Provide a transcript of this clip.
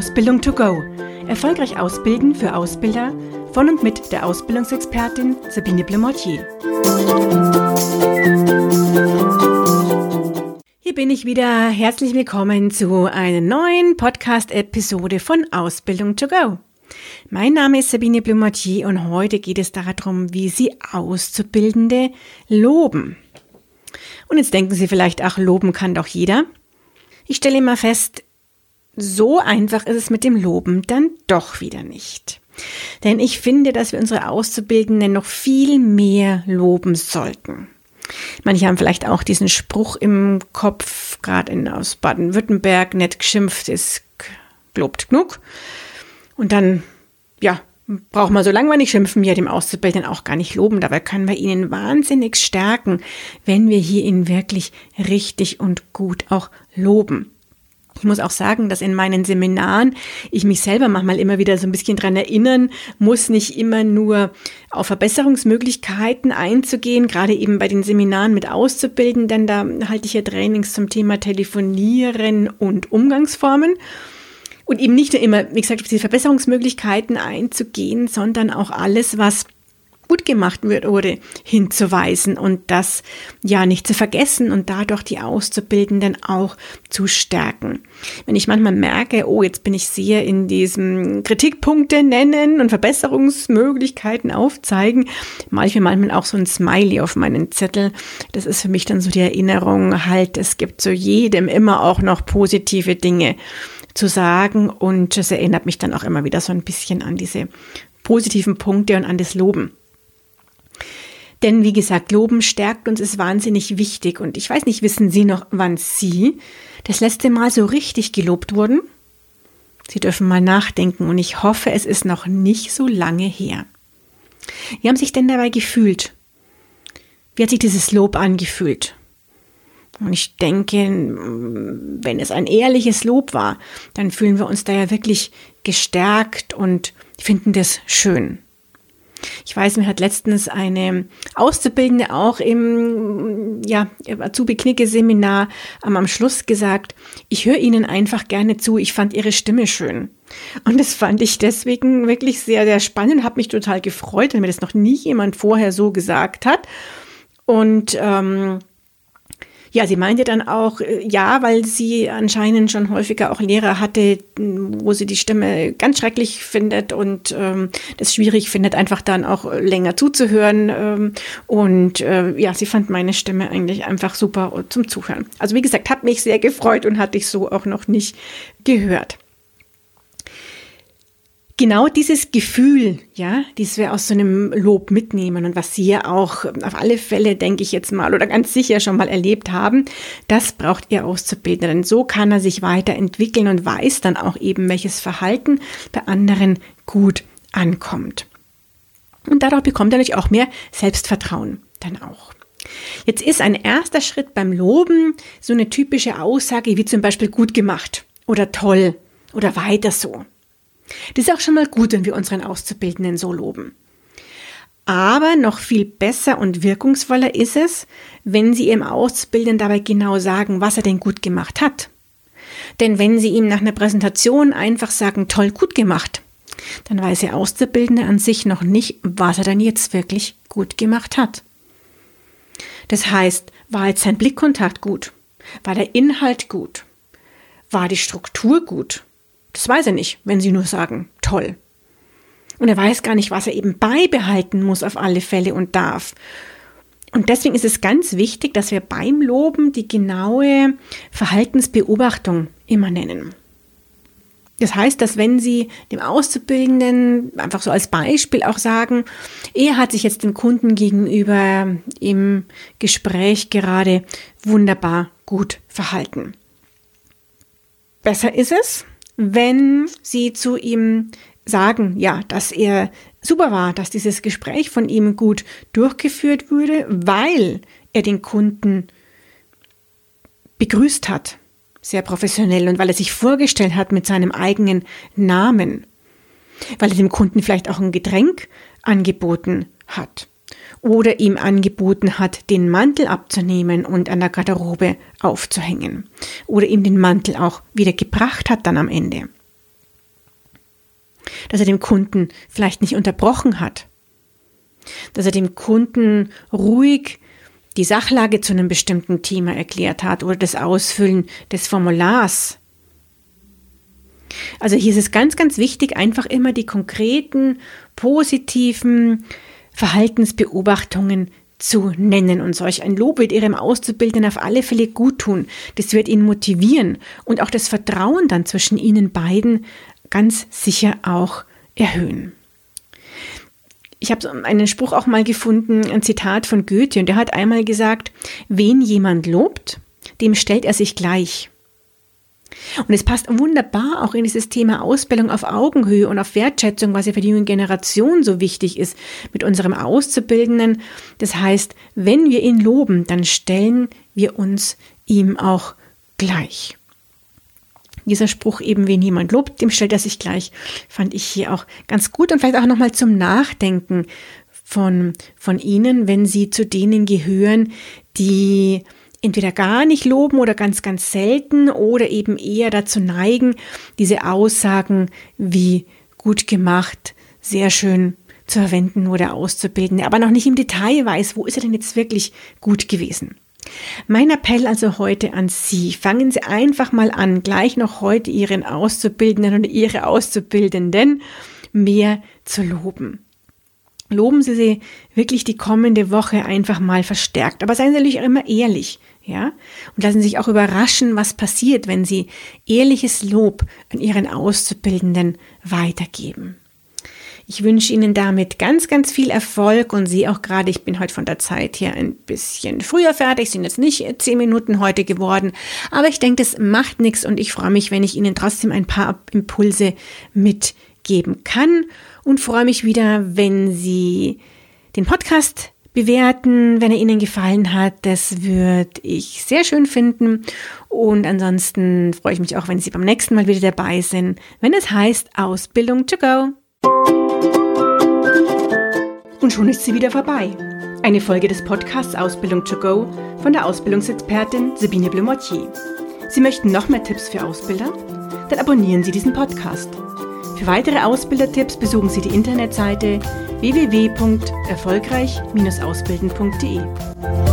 Ausbildung to go. Erfolgreich ausbilden für Ausbilder von und mit der Ausbildungsexpertin Sabine Blemortier. Hier bin ich wieder. Herzlich willkommen zu einer neuen Podcast-Episode von Ausbildung to go. Mein Name ist Sabine Blumartier und heute geht es darum, wie Sie Auszubildende loben. Und jetzt denken Sie vielleicht, ach, loben kann doch jeder. Ich stelle immer fest, so einfach ist es mit dem Loben dann doch wieder nicht. Denn ich finde, dass wir unsere Auszubildenden noch viel mehr loben sollten. Manche haben vielleicht auch diesen Spruch im Kopf, gerade aus Baden-Württemberg, nicht geschimpft ist gelobt genug. Und dann, ja, braucht man so lange nicht schimpfen, ja dem Auszubildenden auch gar nicht loben. Dabei können wir ihnen wahnsinnig stärken, wenn wir hier ihn wirklich richtig und gut auch loben. Ich muss auch sagen, dass in meinen Seminaren ich mich selber manchmal immer wieder so ein bisschen dran erinnern muss, nicht immer nur auf Verbesserungsmöglichkeiten einzugehen, gerade eben bei den Seminaren mit Auszubildenden, da halte ich ja Trainings zum Thema Telefonieren und Umgangsformen. Und eben nicht nur immer, wie gesagt, auf diese Verbesserungsmöglichkeiten einzugehen, sondern auch alles, was gut gemacht wurde, hinzuweisen und das ja nicht zu vergessen und dadurch die Auszubildenden auch zu stärken. Wenn ich manchmal merke, oh, jetzt bin ich sehr in diesem Kritikpunkte nennen und Verbesserungsmöglichkeiten aufzeigen, mache ich mir manchmal auch so ein Smiley auf meinen Zettel. Das ist für mich dann so die Erinnerung, halt, es gibt zu jedem immer auch noch positive Dinge zu sagen und es erinnert mich dann auch immer wieder so ein bisschen an diese positiven Punkte und an das Loben. Denn wie gesagt, Loben stärkt uns, ist wahnsinnig wichtig. Und ich weiß nicht, wissen Sie noch, wann Sie das letzte Mal so richtig gelobt wurden? Sie dürfen mal nachdenken und ich hoffe, es ist noch nicht so lange her. Wie haben sich denn dabei gefühlt? Wie hat sich dieses Lob angefühlt? Und ich denke, wenn es ein ehrliches Lob war, dann fühlen wir uns da ja wirklich gestärkt und finden das schön. Ich weiß, mir hat letztens eine Auszubildende auch im ja, Azubi-Knicke-Seminar am Schluss gesagt, ich höre Ihnen einfach gerne zu, ich fand Ihre Stimme schön. Und das fand ich deswegen wirklich sehr, sehr spannend, habe mich total gefreut, weil mir das noch nie jemand vorher so gesagt hat. Und ähm, ja, sie meinte dann auch, äh, ja, weil sie anscheinend schon häufiger auch Lehrer hatte, wo sie die Stimme ganz schrecklich findet und ähm, das schwierig findet, einfach dann auch länger zuzuhören. Ähm, und äh, ja, sie fand meine Stimme eigentlich einfach super zum Zuhören. Also wie gesagt, hat mich sehr gefreut und hatte ich so auch noch nicht gehört genau dieses Gefühl, ja, dieses wir aus so einem Lob mitnehmen und was Sie ja auch auf alle Fälle, denke ich jetzt mal, oder ganz sicher schon mal erlebt haben, das braucht Ihr Auszubildender. Denn so kann er sich weiterentwickeln und weiß dann auch eben, welches Verhalten bei anderen gut ankommt. Und dadurch bekommt er natürlich auch mehr Selbstvertrauen dann auch. Jetzt ist ein erster Schritt beim Loben so eine typische Aussage wie zum Beispiel gut gemacht oder toll oder weiter so. Das ist auch schon mal gut, wenn wir unseren Auszubildenden so loben. Aber noch viel besser und wirkungsvoller ist es, wenn Sie Ihrem Auszubildenden dabei genau sagen, was er denn gut gemacht hat. Denn wenn Sie ihm nach einer Präsentation einfach sagen, toll, gut gemacht, dann weiß der Auszubildende an sich noch nicht, was er dann jetzt wirklich gut gemacht hat. Das heißt, war jetzt sein Blickkontakt gut? War der Inhalt gut? War die Struktur gut? Das weiß er nicht, wenn sie nur sagen, toll. Und er weiß gar nicht, was er eben beibehalten muss auf alle Fälle und darf. Und deswegen ist es ganz wichtig, dass wir beim Loben die genaue Verhaltensbeobachtung immer nennen. Das heißt, dass wenn Sie dem Auszubildenden einfach so als Beispiel auch sagen, er hat sich jetzt dem Kunden gegenüber im Gespräch gerade wunderbar gut verhalten. Besser ist es, wenn sie zu ihm sagen, ja, dass er super war, dass dieses Gespräch von ihm gut durchgeführt wurde, weil er den Kunden begrüßt hat, sehr professionell und weil er sich vorgestellt hat mit seinem eigenen Namen, weil er dem Kunden vielleicht auch ein Getränk angeboten hat oder ihm angeboten hat, den Mantel abzunehmen und an der Garderobe aufzuhängen oder ihm den Mantel auch wieder gebracht hat dann am Ende. dass er dem Kunden vielleicht nicht unterbrochen hat, dass er dem Kunden ruhig die Sachlage zu einem bestimmten Thema erklärt hat oder das Ausfüllen des Formulars. Also hier ist es ganz, ganz wichtig, einfach immer die konkreten, positiven Verhaltensbeobachtungen zu nennen. Und solch ein Lob wird Ihrem Auszubildenden auf alle Fälle gut tun. Das wird ihn motivieren und auch das Vertrauen dann zwischen Ihnen beiden ganz sicher auch erhöhen. Ich habe einen Spruch auch mal gefunden, ein Zitat von Goethe, und der hat einmal gesagt, wen jemand lobt, dem stellt er sich gleich. Und es passt wunderbar auch in dieses Thema Ausbildung auf Augenhöhe und auf Wertschätzung, was ja für die junge Generation so wichtig ist mit unserem Auszubildenden. Das heißt, wenn wir ihn loben, dann stellen wir uns ihm auch gleich. Dieser Spruch eben, wen jemand lobt, dem stellt er sich gleich, fand ich hier auch ganz gut und vielleicht auch nochmal zum Nachdenken von, von Ihnen, wenn Sie zu denen gehören, die entweder gar nicht loben oder ganz, ganz selten oder eben eher dazu neigen, diese Aussagen wie gut gemacht, sehr schön zu verwenden oder auszubilden, aber noch nicht im Detail weiß, wo ist er denn jetzt wirklich gut gewesen. Mein Appell also heute an Sie, fangen Sie einfach mal an, gleich noch heute Ihren Auszubildenden und Ihre Auszubildenden mehr zu loben. Loben Sie sie wirklich die kommende Woche einfach mal verstärkt. Aber seien Sie natürlich auch immer ehrlich, ja? Und lassen Sie sich auch überraschen, was passiert, wenn Sie ehrliches Lob an Ihren Auszubildenden weitergeben. Ich wünsche Ihnen damit ganz, ganz viel Erfolg und Sie auch gerade, ich bin heute von der Zeit her ein bisschen früher fertig, sind jetzt nicht zehn Minuten heute geworden, aber ich denke, das macht nichts und ich freue mich, wenn ich Ihnen trotzdem ein paar Impulse mitgeben kann und freue mich wieder, wenn Sie den Podcast bewerten, wenn er Ihnen gefallen hat. Das würde ich sehr schön finden. Und ansonsten freue ich mich auch, wenn Sie beim nächsten Mal wieder dabei sind, wenn es heißt Ausbildung to go. Und schon ist sie wieder vorbei. Eine Folge des Podcasts Ausbildung to go von der Ausbildungsexpertin Sabine Blumotier. Sie möchten noch mehr Tipps für Ausbilder? Dann abonnieren Sie diesen Podcast. Für weitere Ausbildertipps besuchen Sie die Internetseite www.erfolgreich-ausbilden.de.